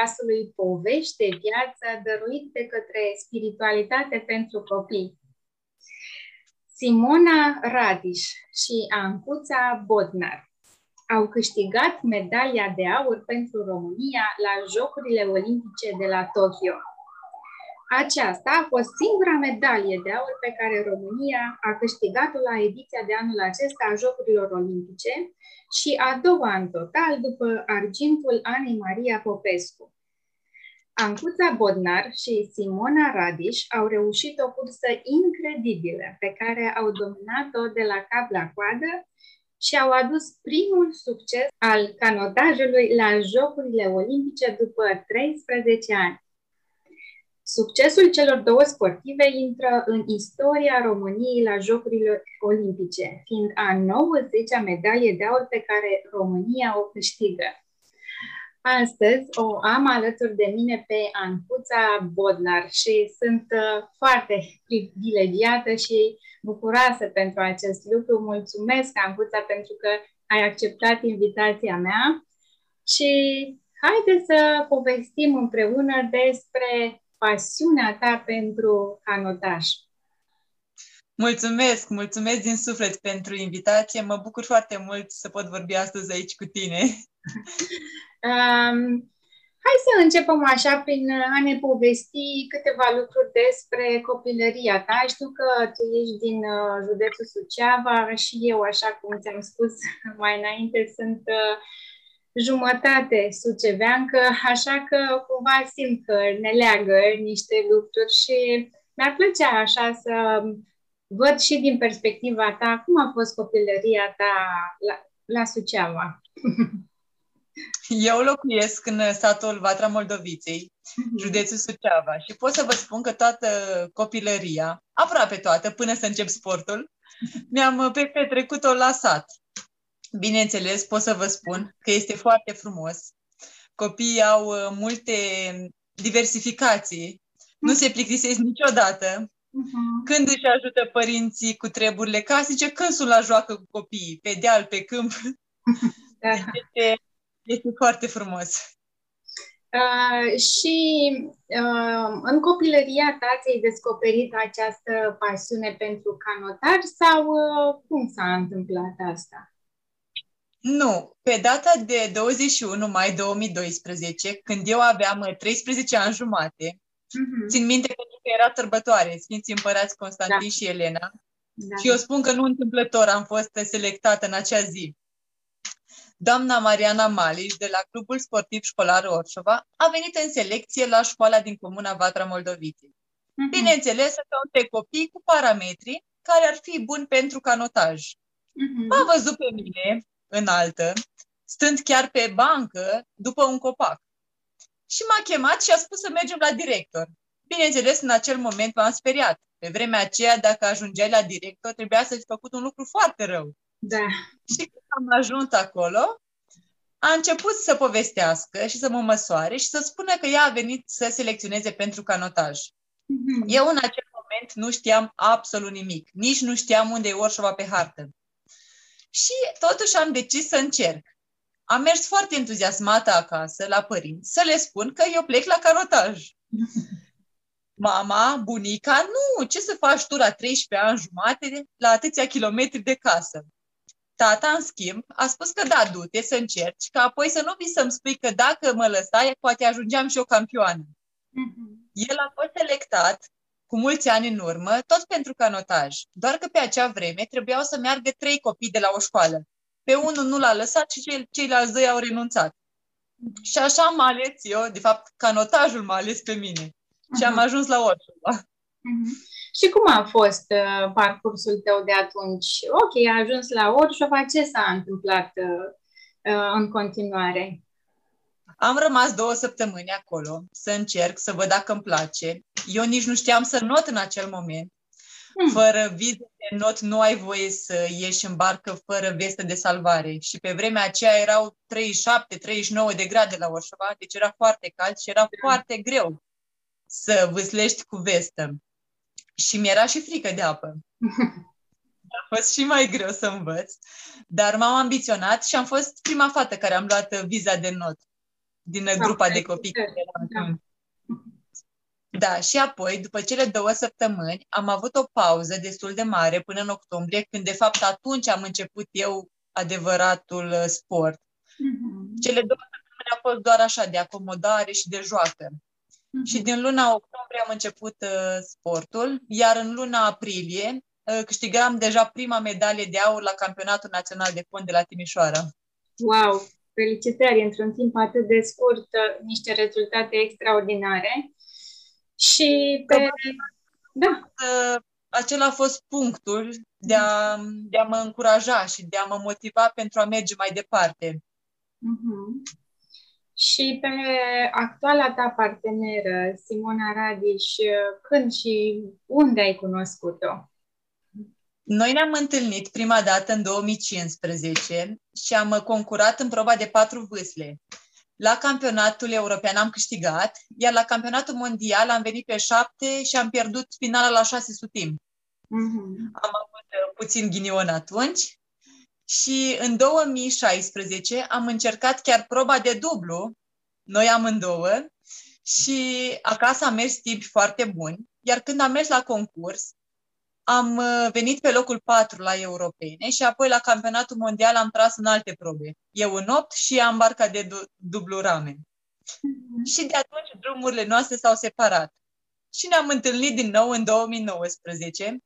podcastului Povești de viață, dăruit de către Spiritualitate pentru Copii. Simona Radiș și Ancuța Bodnar au câștigat medalia de aur pentru România la Jocurile Olimpice de la Tokyo. Aceasta a fost singura medalie de aur pe care România a câștigat-o la ediția de anul acesta a Jocurilor Olimpice și a doua în total după argintul Anei Maria Popescu. Ancuța Bodnar și Simona Radiș au reușit o cursă incredibilă pe care au dominat-o de la cap la coadă și au adus primul succes al canotajului la Jocurile Olimpice după 13 ani. Succesul celor două sportive intră în istoria României la Jocurile Olimpice, fiind a 90-a medalie de aur pe care România o câștigă. Astăzi o am alături de mine pe Ancuța Bodnar și sunt uh, foarte privilegiată și bucuroasă pentru acest lucru. Mulțumesc, Ancuța, pentru că ai acceptat invitația mea și haideți să povestim împreună despre pasiunea ta pentru canotaj. Mulțumesc, mulțumesc din suflet pentru invitație. Mă bucur foarte mult să pot vorbi astăzi aici cu tine. Um, hai să începem așa prin a ne povesti câteva lucruri despre copilăria ta. Știu că tu ești din uh, județul Suceava și eu, așa cum ți-am spus mai înainte, sunt uh, jumătate suceveancă, așa că cumva simt că ne leagă niște lucruri și mi-ar plăcea așa să văd și din perspectiva ta cum a fost copilăria ta la, la Suceava. Eu locuiesc în satul Vatra Moldoviței, mhm. județul Suceava și pot să vă spun că toată copilăria, aproape toată, până să încep sportul, mi-am petrecut-o la sat. Bineînțeles, pot să vă spun că este foarte frumos. Copiii au uh, multe diversificații, nu se plictisesc niciodată. Uh-huh. Când își ajută părinții cu treburile casice, când sunt la joacă cu copiii, pe deal, pe câmp. Da. Este, este foarte frumos. Uh, și uh, în copilăria ta ți-ai descoperit această pasiune pentru canotaj sau uh, cum s-a întâmplat asta? Nu, pe data de 21 mai 2012, când eu aveam 13 uh, ani jumate, uh-huh. țin minte că era sărbătoare, Sfinții Împărați Constantin da. și Elena, da. și eu spun că nu întâmplător am fost selectată în acea zi. Doamna Mariana Maliș, de la Clubul Sportiv Școlar Orșova, a venit în selecție la școala din Comuna Vatra Moldoviței. Uh-huh. Bineînțeles, să caute copii cu parametri care ar fi buni pentru canotaj. Uh-huh. M-a văzut pe mine, înaltă, stând chiar pe bancă după un copac. Și m-a chemat și a spus să mergem la director. Bineînțeles, în acel moment m-am speriat. Pe vremea aceea, dacă ajungeai la director, trebuia să fi făcut un lucru foarte rău. Da. Și când am ajuns acolo, a început să povestească și să mă măsoare și să spună că ea a venit să selecționeze pentru canotaj. Mm-hmm. Eu în acel moment nu știam absolut nimic. Nici nu știam unde e Orșova pe hartă. Și totuși am decis să încerc. Am mers foarte entuziasmată acasă, la părinți, să le spun că eu plec la canotaj. Mama, bunica, nu, ce să faci tu la 13 ani jumate, la atâția kilometri de casă? Tata, în schimb, a spus că da, du-te să încerci, că apoi să nu vii să-mi spui că dacă mă lăsai, poate ajungeam și o campioană. Mm-hmm. El a fost selectat cu mulți ani în urmă, tot pentru canotaj. Doar că pe acea vreme trebuiau să meargă trei copii de la o școală. Pe unul nu l-a lăsat și cei, ceilalți doi au renunțat. Și așa am ales eu, de fapt, canotajul m-a ales pe mine. Uh-huh. Și am ajuns la Orșova. Uh-huh. Și cum a fost uh, parcursul tău de atunci? Ok, a ajuns la Orșova, ce s-a întâmplat uh, uh, în continuare? Am rămas două săptămâni acolo să încerc să văd dacă îmi place. Eu nici nu știam să not în acel moment. Hmm. Fără viză de not nu ai voie să ieși în barcă fără vestă de salvare. Și pe vremea aceea erau 37-39 de grade la Orșova, deci era foarte cald și era hmm. foarte greu să vâslești cu vestă. Și mi-era și frică de apă. a fost și mai greu să învăț, dar m-am ambiționat și am fost prima fată care am luat viza de not din da, grupa de copii. Da. da, și apoi, după cele două săptămâni, am avut o pauză destul de mare până în octombrie, când de fapt atunci am început eu adevăratul uh, sport. Mm-hmm. Cele două săptămâni au fost doar așa, de acomodare și de joacă. Mm-hmm. Și din luna octombrie am început uh, sportul, iar în luna aprilie uh, câștigam deja prima medalie de aur la Campionatul Național de Fond de la Timișoara. Wow! Felicitări! Într-un timp atât de scurt, uh, niște rezultate extraordinare. Și pe... Da. Uh, acela a fost punctul de a, de a mă încuraja și de a mă motiva pentru a merge mai departe. Uh-huh. Și pe actuala ta parteneră, Simona Radiș, când și unde ai cunoscut-o? Noi ne-am întâlnit prima dată în 2015 și am concurat în proba de patru vâsle. La campionatul european am câștigat, iar la campionatul mondial am venit pe șapte și am pierdut finala la 600 timp. Mm-hmm. Am avut uh, puțin ghinion atunci și în 2016 am încercat chiar proba de dublu, noi amândouă, și acasă am mers timp foarte buni, iar când am mers la concurs, am uh, venit pe locul 4 la europene și apoi la campionatul mondial am tras în alte probe. Eu în 8 și am barca de du- dublu ramen. Mm-hmm. Și de atunci drumurile noastre s-au separat. Și ne-am întâlnit din nou în 2019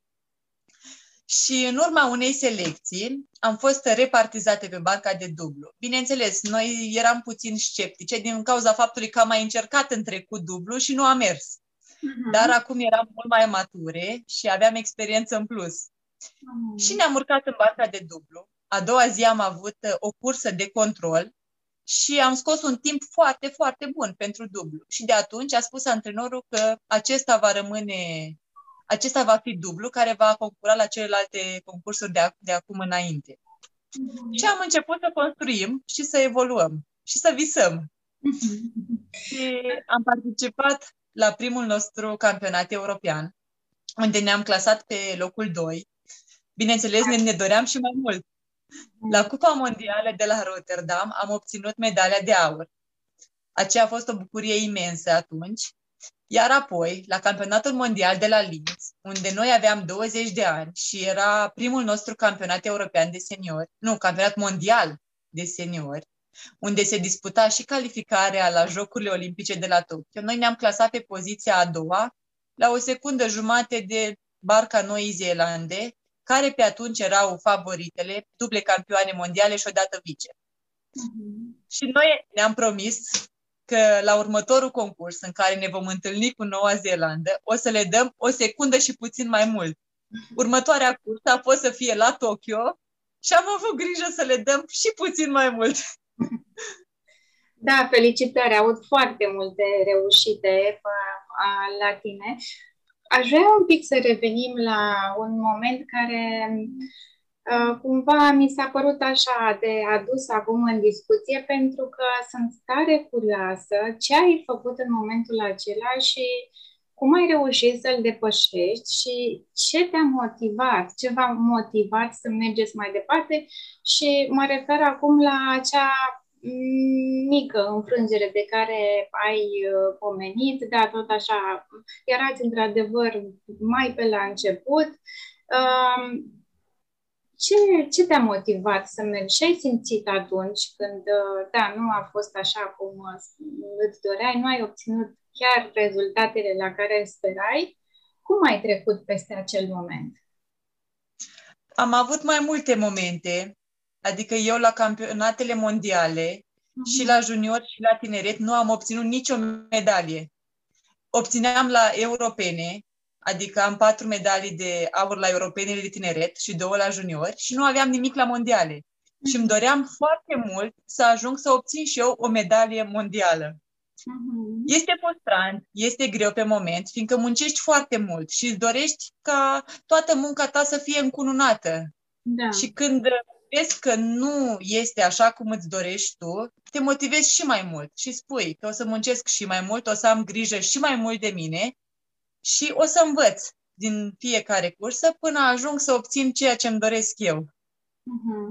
și în urma unei selecții am fost repartizate pe barca de dublu. Bineînțeles, noi eram puțin sceptice din cauza faptului că am mai încercat în trecut dublu și nu a mers. Uh-huh. Dar acum eram mult mai mature și aveam experiență în plus. Uh-huh. Și ne-am urcat în barca de dublu. A doua zi am avut uh, o cursă de control și am scos un timp foarte, foarte bun pentru dublu. Și de atunci a spus antrenorul că acesta va rămâne acesta va fi dublu care va concura la celelalte concursuri de, de acum înainte. Mm-hmm. Și am început să construim și să evoluăm și să visăm. Mm-hmm. Și am participat la primul nostru campionat european, unde ne-am clasat pe locul 2. Bineînțeles, ne, ne doream și mai mult. La Cupa Mondială de la Rotterdam am obținut medalia de aur. Aceea a fost o bucurie imensă atunci iar apoi, la campionatul mondial de la Linz, unde noi aveam 20 de ani și era primul nostru campionat european de seniori, nu, campionat mondial de seniori, unde se disputa și calificarea la Jocurile Olimpice de la Tokyo. Noi ne-am clasat pe poziția a doua, la o secundă jumate de barca Noii Zeelande, care pe atunci erau favoritele, duble campioane mondiale și odată vice. Mm-hmm. Și noi ne-am promis că la următorul concurs în care ne vom întâlni cu Noua Zeelandă, o să le dăm o secundă și puțin mai mult. Următoarea cursă a fost să fie la Tokyo și am avut grijă să le dăm și puțin mai mult. Da, felicitări, aud foarte multe reușite la tine. Aș vrea un pic să revenim la un moment care Uh, cumva mi s-a părut așa de adus acum în discuție pentru că sunt tare curioasă ce ai făcut în momentul acela și cum ai reușit să-l depășești și ce te-a motivat, ce v-a motivat să mergeți mai departe și mă refer acum la acea mică înfrângere de care ai uh, pomenit, da, tot așa, erați într-adevăr mai pe la început. Uh, ce, ce te-a motivat să mergi? Ce ai simțit atunci când, uh, da, nu a fost așa cum uh, îți doreai, nu ai obținut chiar rezultatele la care sperai? Cum ai trecut peste acel moment? Am avut mai multe momente, adică eu la campionatele mondiale uh-huh. și la junior și la tineret nu am obținut nicio medalie. Obțineam la europene adică am patru medalii de aur la europenele de tineret și două la juniori și nu aveam nimic la mondiale. Mm-hmm. Și îmi doream foarte mult să ajung să obțin și eu o medalie mondială. Mm-hmm. Este frustrant, este greu pe moment, fiindcă muncești foarte mult și îți dorești ca toată munca ta să fie încununată. Da. Și când vezi că nu este așa cum îți dorești tu, te motivezi și mai mult și spui că o să muncesc și mai mult, o să am grijă și mai mult de mine și o să învăț. din fiecare cursă până ajung să obțin ceea ce îmi doresc eu. Uh-huh.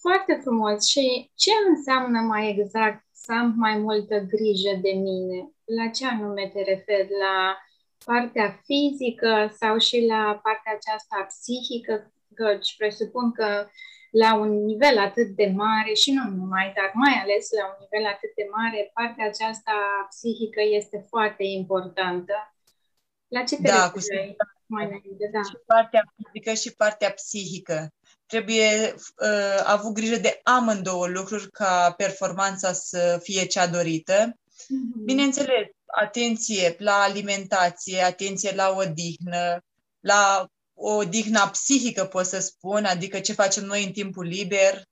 Foarte frumos. Și ce înseamnă mai exact să am mai multă grijă de mine? La ce anume te referi? La partea fizică sau și la partea aceasta psihică? Căci presupun că la un nivel atât de mare și nu numai, dar mai ales la un nivel atât de mare, partea aceasta psihică este foarte importantă. La ce te da, cu mai înainte? Da. Și partea fizică și partea psihică. Trebuie uh, avut grijă de amândouă lucruri ca performanța să fie cea dorită. Mm-hmm. Bineînțeles, atenție la alimentație, atenție la odihnă, la o odihnă psihică, pot să spun, adică ce facem noi în timpul liber.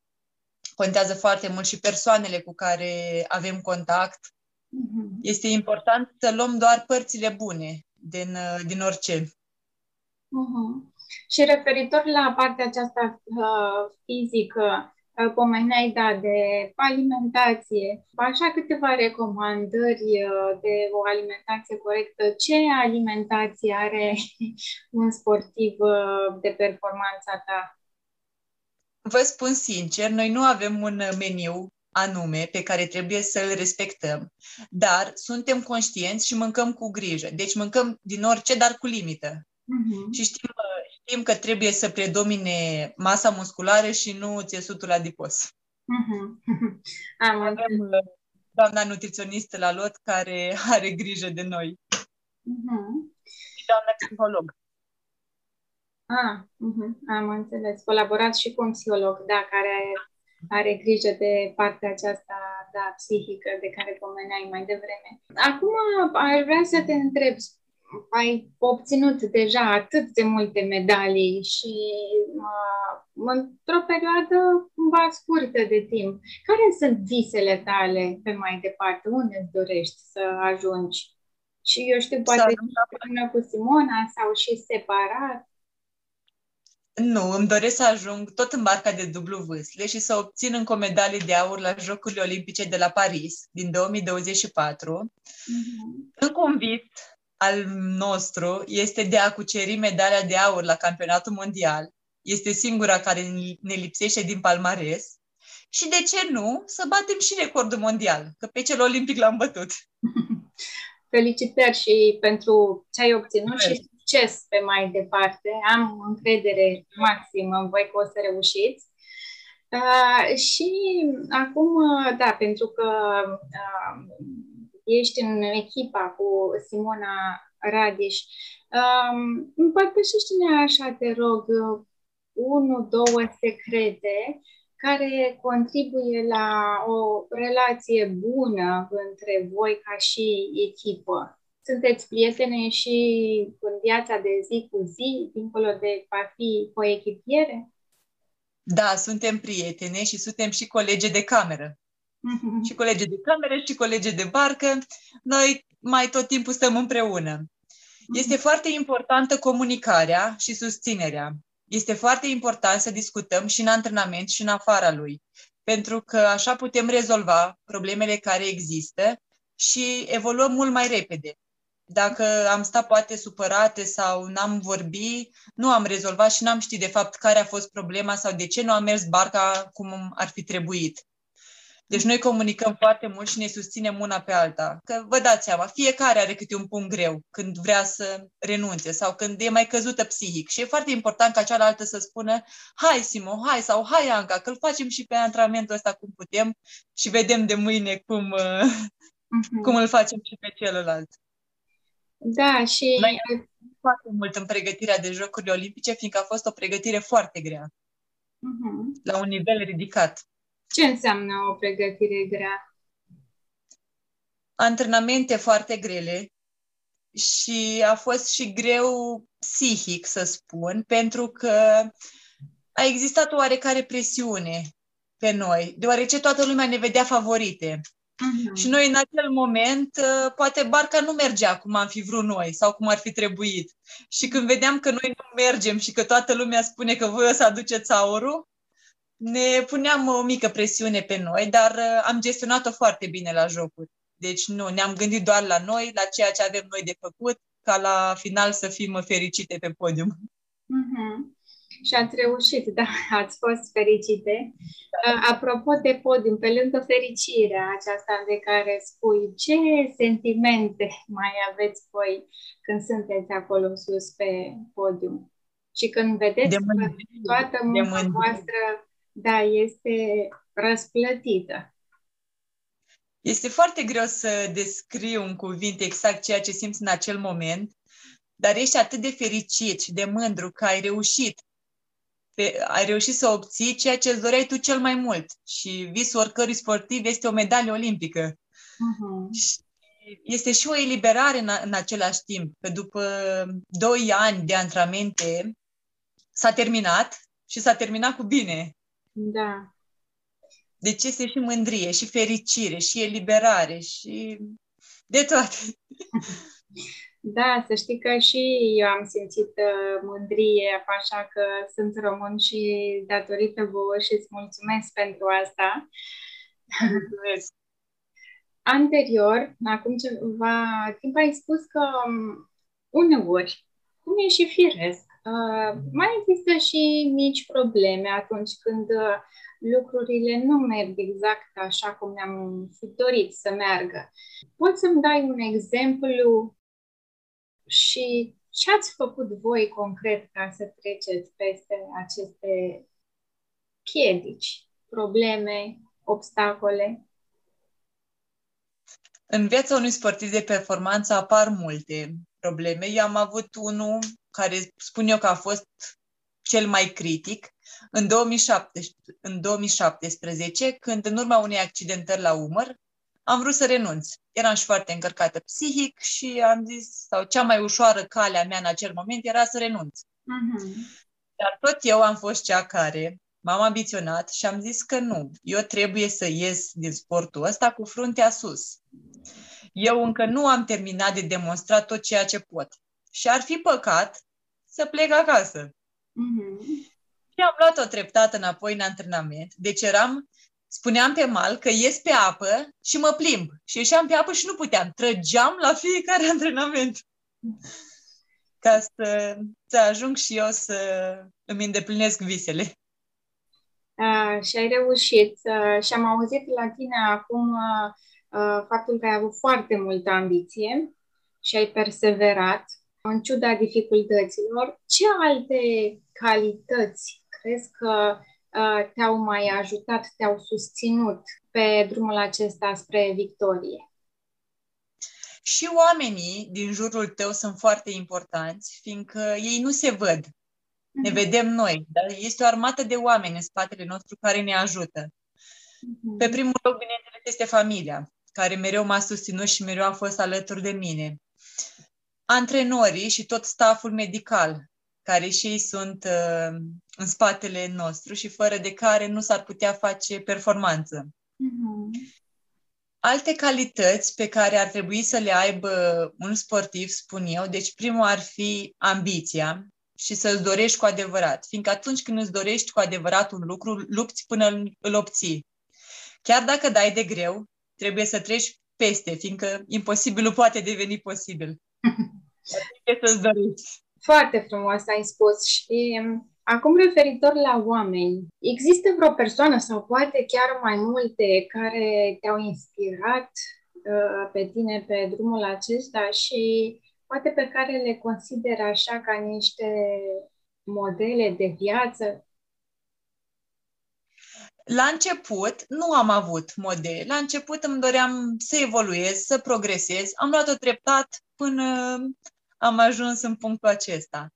Contează foarte mult și persoanele cu care avem contact. Mm-hmm. Este important să luăm doar părțile bune din, din orice. Uh-huh. Și referitor la partea aceasta uh, fizică, pomeneai, da, de alimentație. Așa câteva recomandări uh, de o alimentație corectă. Ce alimentație are un sportiv uh, de performanța ta? Vă spun sincer, noi nu avem un meniu anume pe care trebuie să-l respectăm, dar suntem conștienți și mâncăm cu grijă. Deci mâncăm din orice, dar cu limită. Uh-huh. Și știm știm că trebuie să predomine masa musculară și nu țesutul adipos. Uh-huh. Am Avem uh, doamna nutriționistă la lot care are grijă de noi. Uh-huh. Și doamna psiholog. Ah, uh-huh. am înțeles. Colaborați și cu un psiholog, da, care are grijă de partea aceasta, da, psihică, de care pomeneai mai devreme. Acum aș vrea să te întreb, ai obținut deja atât de multe medalii și uh, într-o perioadă cumva scurtă de timp. Care sunt visele tale pe mai departe? Unde îți dorești să ajungi? Și eu știu, poate împreună cu Simona sau și separat? Nu, îmi doresc să ajung tot în barca de dublu vâsle și să obțin încă o medalie de aur la Jocurile Olimpice de la Paris din 2024. Mm-hmm. Încă un vis al nostru este de a cuceri medalia de aur la campionatul mondial. Este singura care ne lipsește din palmares. Și de ce nu să batem și recordul mondial, că pe cel olimpic l-am bătut. Felicitări și pentru ce ai obținut și succes pe mai departe. Am încredere maximă în voi că o să reușiți. Uh, și acum, da, pentru că uh, ești în echipa cu Simona Radiș. Um, împărtășește-ne așa, te rog, unul, două secrete care contribuie la o relație bună între voi ca și echipă. Sunteți prietene și în viața de zi cu zi, dincolo de a fi coechipiere? Da, suntem prietene și suntem și colegi de cameră. Mm-hmm. Și colegi de cameră și colegi de barcă. Noi mai tot timpul stăm împreună. Mm-hmm. Este foarte importantă comunicarea și susținerea. Este foarte important să discutăm și în antrenament și în afara lui, pentru că așa putem rezolva problemele care există și evoluăm mult mai repede. Dacă am stat poate supărate sau n-am vorbit, nu am rezolvat și n-am ști de fapt care a fost problema sau de ce nu a mers barca cum ar fi trebuit. Deci noi comunicăm foarte mult și ne susținem una pe alta. Că vă dați seama, fiecare are câte un punct greu când vrea să renunțe sau când e mai căzută psihic. Și e foarte important ca cealaltă să spună hai Simo, hai sau hai Anca, că îl facem și pe antrenamentul ăsta cum putem și vedem de mâine cum, uh-huh. cum îl facem și pe celălalt. Da, și... Noi foarte mult în pregătirea de Jocurile Olimpice, fiindcă a fost o pregătire foarte grea. Uh-huh. La un nivel ridicat. Ce înseamnă o pregătire grea? Antrenamente foarte grele și a fost și greu psihic, să spun, pentru că a existat o oarecare presiune pe noi, deoarece toată lumea ne vedea favorite. Uh-huh. Și noi, în acel moment, uh, poate barca nu mergea cum am fi vrut noi sau cum ar fi trebuit. Și când vedeam că noi nu mergem și că toată lumea spune că voi o să aduceți aurul, ne puneam o mică presiune pe noi, dar uh, am gestionat-o foarte bine la jocuri. Deci nu, ne-am gândit doar la noi, la ceea ce avem noi de făcut, ca la final să fim fericite pe podium. Mm-hmm. Și ați reușit, da, ați fost fericite. Apropo de podium, pe lângă fericirea aceasta de care spui, ce sentimente mai aveți voi când sunteți acolo sus pe podium? Și când vedeți de că toată munca de voastră, da, este răsplătită. Este foarte greu să descriu în cuvinte exact ceea ce simți în acel moment, dar ești atât de fericit și de mândru că ai reușit pe, ai reușit să obții ceea ce îți doreai tu cel mai mult. Și visul oricărui sportiv este o medalie olimpică. Uh-huh. Și este și o eliberare în, în același timp, că după doi ani de antrenamente s-a terminat și s-a terminat cu bine. Da. Deci este și mândrie, și fericire, și eliberare, și de toate. Da, să știi că și eu am simțit uh, mândrie, așa că sunt român și datorită vouă și îți mulțumesc pentru asta. Mulțumesc. Anterior, acum ceva timp, ai spus că um, uneori, cum e și firesc, uh, mai există și mici probleme atunci când uh, lucrurile nu merg exact așa cum ne-am fi dorit să meargă. Poți să-mi dai un exemplu și ce ați făcut voi concret ca să treceți peste aceste piedici, probleme, obstacole? În viața unui sportiv de performanță apar multe probleme. Eu am avut unul care spun eu că a fost cel mai critic în 2017, în 2017 când în urma unei accidentări la umăr am vrut să renunț. Eram și foarte încărcată psihic și am zis, sau cea mai ușoară cale a mea în acel moment era să renunț. Uh-huh. Dar tot eu am fost cea care m-am ambiționat și am zis că nu, eu trebuie să ies din sportul ăsta cu fruntea sus. Eu încă nu am terminat de demonstrat tot ceea ce pot. Și ar fi păcat să plec acasă. Uh-huh. Și am luat o treptată înapoi în antrenament. Deci eram spuneam pe mal că ies pe apă și mă plimb. Și ieșeam pe apă și nu puteam. Trăgeam la fiecare antrenament. Ca să, să ajung și eu să îmi îndeplinesc visele. Uh, și ai reușit. Uh, și am auzit la tine acum uh, uh, faptul că ai avut foarte multă ambiție și ai perseverat în ciuda dificultăților. Ce alte calități crezi că Uh, te-au mai ajutat, te-au susținut pe drumul acesta spre victorie? Și oamenii din jurul tău sunt foarte importanți, fiindcă ei nu se văd. Ne mhm. vedem noi, dar este o armată de oameni în spatele nostru care ne ajută. Mhm. Pe primul loc, bineînțeles, este familia, care mereu m-a susținut și mereu a fost alături de mine. Antrenorii și tot staful medical, care și ei sunt uh, în spatele nostru și fără de care nu s-ar putea face performanță. Uh-huh. Alte calități pe care ar trebui să le aibă un sportiv, spun eu, deci primul ar fi ambiția și să-ți dorești cu adevărat, fiindcă atunci când îți dorești cu adevărat un lucru, lupți până îl obții. Chiar dacă dai de greu, trebuie să treci peste, fiindcă imposibilul poate deveni posibil. Trebuie să-ți dorești. Foarte frumos ai spus și um, acum referitor la oameni, există vreo persoană sau poate chiar mai multe care te-au inspirat uh, pe tine pe drumul acesta și poate pe care le consider așa ca niște modele de viață? La început nu am avut modele. La început îmi doream să evoluez, să progresez. Am luat-o treptat până am ajuns în punctul acesta.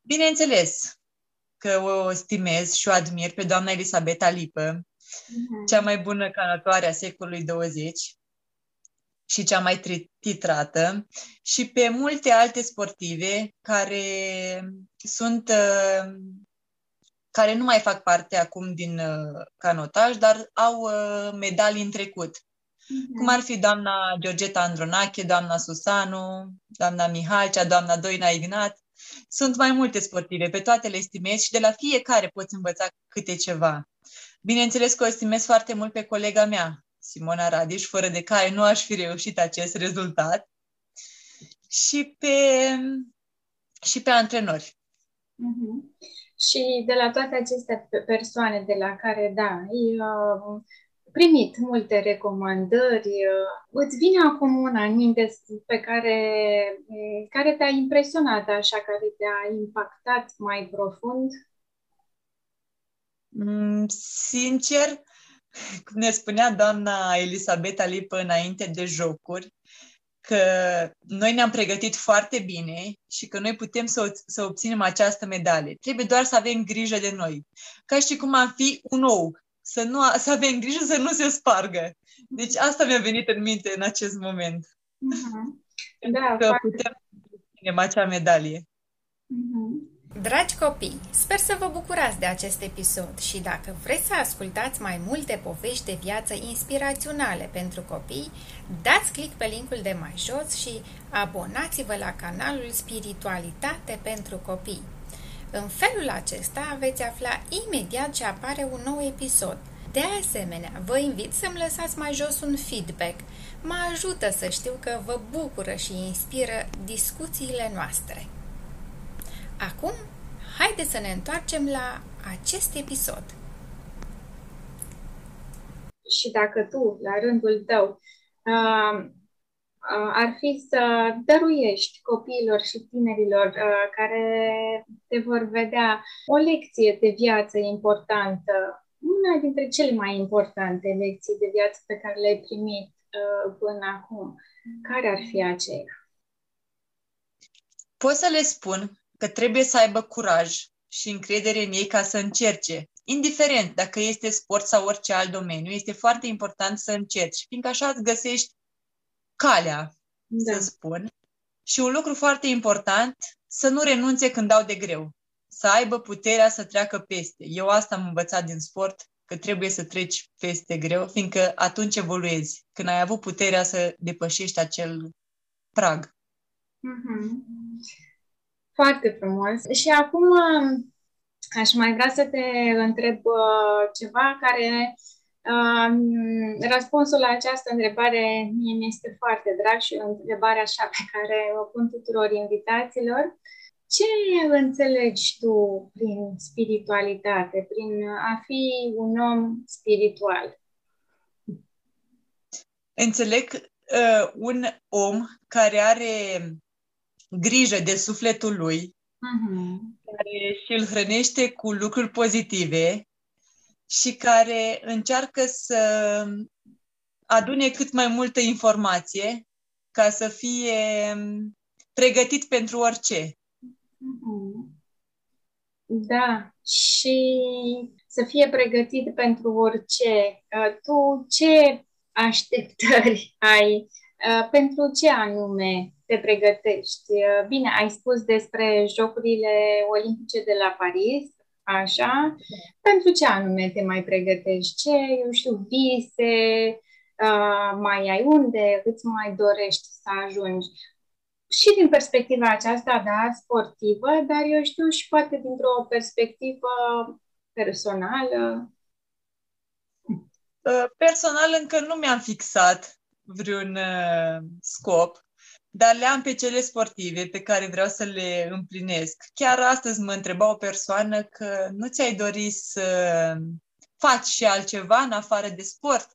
Bineînțeles că o stimez și o admir pe doamna Elisabeta Lipă, uh-huh. cea mai bună canatoare a secolului 20 și cea mai titrată, și pe multe alte sportive care sunt uh, care nu mai fac parte acum din uh, canotaj, dar au uh, medalii în trecut. Mm-hmm. Cum ar fi doamna Georgeta Andronache, doamna Susanu, doamna Mihalcea, doamna Doina Ignat. Sunt mai multe sportive, pe toate le estimez și de la fiecare poți învăța câte ceva. Bineînțeles că o estimez foarte mult pe colega mea, Simona Radiș, fără de care nu aș fi reușit acest rezultat. și pe, și pe antrenori. Uh-huh. Și de la toate aceste persoane de la care, da, ai uh, primit multe recomandări, uh, îți vine acum una în minte pe care, care te-a impresionat așa, care te-a impactat mai profund? Mm, sincer, cum ne spunea doamna Elisabeta Lipă înainte de jocuri, că noi ne-am pregătit foarte bine și că noi putem să, să obținem această medalie. Trebuie doar să avem grijă de noi. Ca și cum am fi un ou, să, nu, să avem grijă să nu se spargă. Deci asta mi-a venit în minte în acest moment. Uh-huh. Da, că foarte... putem să obținem acea medalie. Uh-huh. Dragi copii, sper să vă bucurați de acest episod și dacă vreți să ascultați mai multe povești de viață inspiraționale pentru copii, dați click pe linkul de mai jos și abonați-vă la canalul Spiritualitate pentru copii. În felul acesta veți afla imediat ce apare un nou episod. De asemenea, vă invit să-mi lăsați mai jos un feedback. Mă ajută să știu că vă bucură și inspiră discuțiile noastre. Acum, haideți să ne întoarcem la acest episod. Și dacă tu, la rândul tău, uh, uh, ar fi să dăruiești copiilor și tinerilor uh, care te vor vedea o lecție de viață importantă, una dintre cele mai importante lecții de viață pe care le-ai primit până acum, care ar fi aceea? Pot să le spun că trebuie să aibă curaj și încredere în ei ca să încerce. Indiferent dacă este sport sau orice alt domeniu, este foarte important să încerci, fiindcă așa îți găsești calea, da. să spun. Și un lucru foarte important, să nu renunțe când dau de greu. Să aibă puterea să treacă peste. Eu asta am învățat din sport, că trebuie să treci peste greu, fiindcă atunci evoluezi. Când ai avut puterea să depășești acel prag. Mm-hmm. Foarte frumos. Și acum um, aș mai vrea să te întreb uh, ceva care um, răspunsul la această întrebare mie mi este foarte drag și o întrebare așa pe care o pun tuturor invitaților. Ce înțelegi tu prin spiritualitate, prin a fi un om spiritual? Înțeleg uh, un om care are grijă de sufletul lui, uh-huh. care și îl hrănește cu lucruri pozitive și care încearcă să adune cât mai multă informație ca să fie pregătit pentru orice. Uh-huh. Da, și să fie pregătit pentru orice. Uh, tu ce așteptări ai? Uh, pentru ce anume te pregătești? Uh, bine, ai spus despre Jocurile Olimpice de la Paris, așa. Pentru ce anume te mai pregătești? Ce, eu știu, vise uh, mai ai unde îți mai dorești să ajungi? Și din perspectiva aceasta, da, sportivă, dar eu știu și poate dintr-o perspectivă personală. Uh, personal încă nu mi-am fixat vreun uh, scop dar le am pe cele sportive pe care vreau să le împlinesc. Chiar astăzi mă întreba o persoană că nu ți-ai dori să faci și altceva în afară de sport?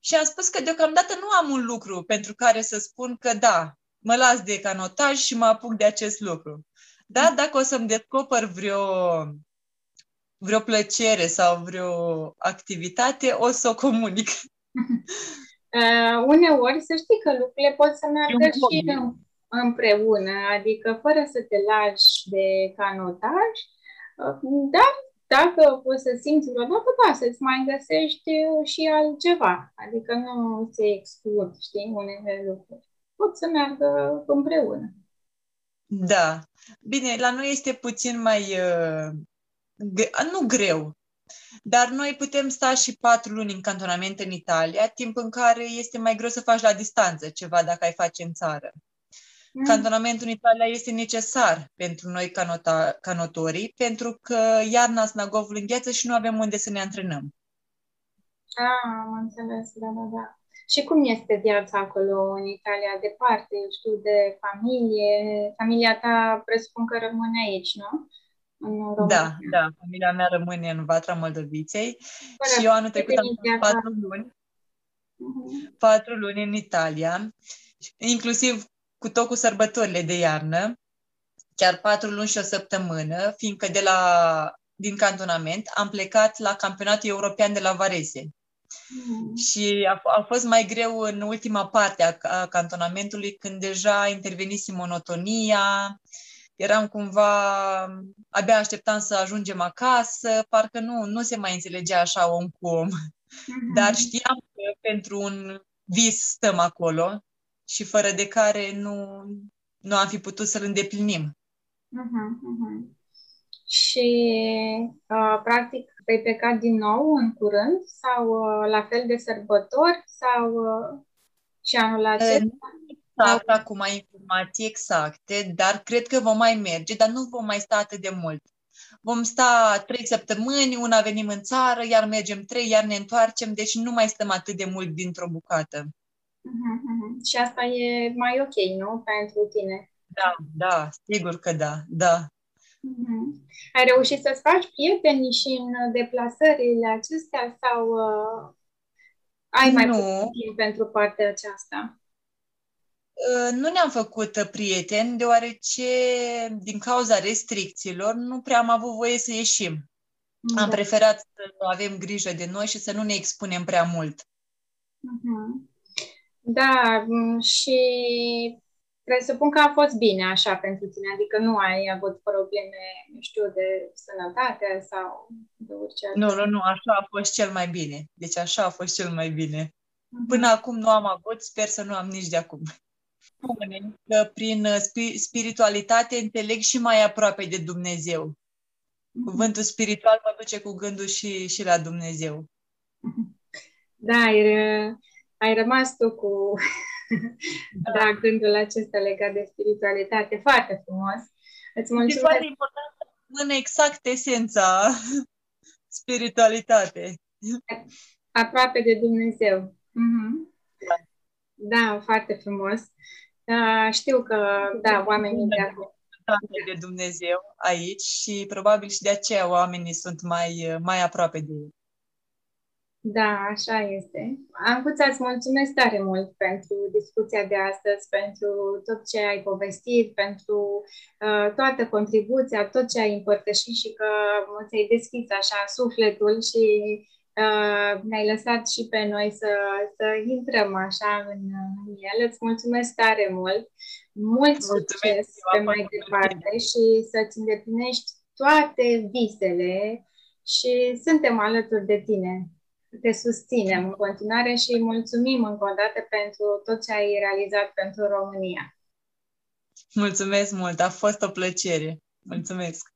Și am spus că deocamdată nu am un lucru pentru care să spun că da, mă las de canotaj și mă apuc de acest lucru. Da, dacă o să-mi descoper vreo, vreo plăcere sau vreo activitate, o să o comunic. Uh, uneori să știi că lucrurile pot să meargă și în, împreună, adică fără să te lași de canotaj, uh, dar dacă poți să simți vreodată, da, să-ți mai găsești și altceva. Adică nu se exclud, știi, unele lucruri. Pot să meargă împreună. Da. Bine, la noi este puțin mai, uh, nu greu, dar noi putem sta și patru luni în cantonament în Italia, timp în care este mai greu să faci la distanță ceva dacă ai face în țară. Mm. Cantonamentul în Italia este necesar pentru noi canota, canotorii, pentru că iarna Snagovul îngheață și nu avem unde să ne antrenăm. Ah, am înțeles, da, da, da. Și cum este viața acolo în Italia, departe, eu știu, de familie? Familia ta presupun că rămâne aici, nu? În da, da, familia mea rămâne în Vatra Moldoviței Fără și eu anul trecut am fost patru luni, uh-huh. patru luni în Italia, inclusiv cu tot cu sărbătorile de iarnă, chiar patru luni și o săptămână, fiindcă de la, din cantonament am plecat la campionatul european de la Varese. Mm. Și a, a fost mai greu în ultima parte a, a cantonamentului, când deja a intervenit monotonia, eram cumva, abia așteptam să ajungem acasă, parcă nu, nu se mai înțelegea așa om cu om. Mm-hmm. Dar știam că pentru un vis stăm acolo și fără de care nu, nu am fi putut să-l îndeplinim. Uh-huh, uh-huh. Și, uh, practic, vei pleca din nou în curând sau uh, la fel de sărbători sau uh, și anul acesta? Exact acum informații exacte, dar cred că vom mai merge, dar nu vom mai sta atât de mult. Vom sta trei săptămâni, una venim în țară, iar mergem trei, iar ne întoarcem, deci nu mai stăm atât de mult dintr-o bucată. Uh-huh, uh-huh. Și asta e mai ok, nu? Pentru tine. Da, da, sigur că da, da. Mm-hmm. Ai reușit să-ți faci prieteni și în deplasările acestea sau uh, ai mai nu. timp pentru partea aceasta? Uh, nu ne-am făcut prieteni, deoarece, din cauza restricțiilor, nu prea am avut voie să ieșim. Da. Am preferat să avem grijă de noi și să nu ne expunem prea mult. Uh-huh. Da, mm, și presupun că a fost bine așa pentru tine, adică nu ai avut probleme, nu știu, de sănătate sau de orice Nu, nu, nu, așa a fost cel mai bine. Deci așa a fost cel mai bine. Uh-huh. Până acum nu am avut, sper să nu am nici de acum. Spune că prin uh, spiritualitate înțeleg și mai aproape de Dumnezeu. Uh-huh. Cuvântul spiritual mă duce cu gândul și, și la Dumnezeu. Da, ai, ai rămas tu cu da. da, gândul acesta legat de spiritualitate. Foarte frumos. Îți mulțumesc. E foarte important să rămână exact esența spiritualitate. Aproape de Dumnezeu. Mm-hmm. Da. da, foarte frumos. Da, știu că, da, oamenii de acolo de Dumnezeu aici și probabil și de aceea oamenii sunt mai, mai aproape de el. Da, așa este. Ancuța, îți mulțumesc tare mult pentru discuția de astăzi, pentru tot ce ai povestit, pentru uh, toată contribuția, tot ce ai împărtășit și că ți-ai deschis așa sufletul și uh, ne-ai lăsat și pe noi să, să intrăm așa în, în el. Îți mulțumesc tare mult, mult mulțumesc succes pe mai departe și să-ți îndeplinești toate visele și suntem alături de tine te susținem în continuare și mulțumim încă o dată pentru tot ce ai realizat pentru România. Mulțumesc mult, a fost o plăcere. Mulțumesc!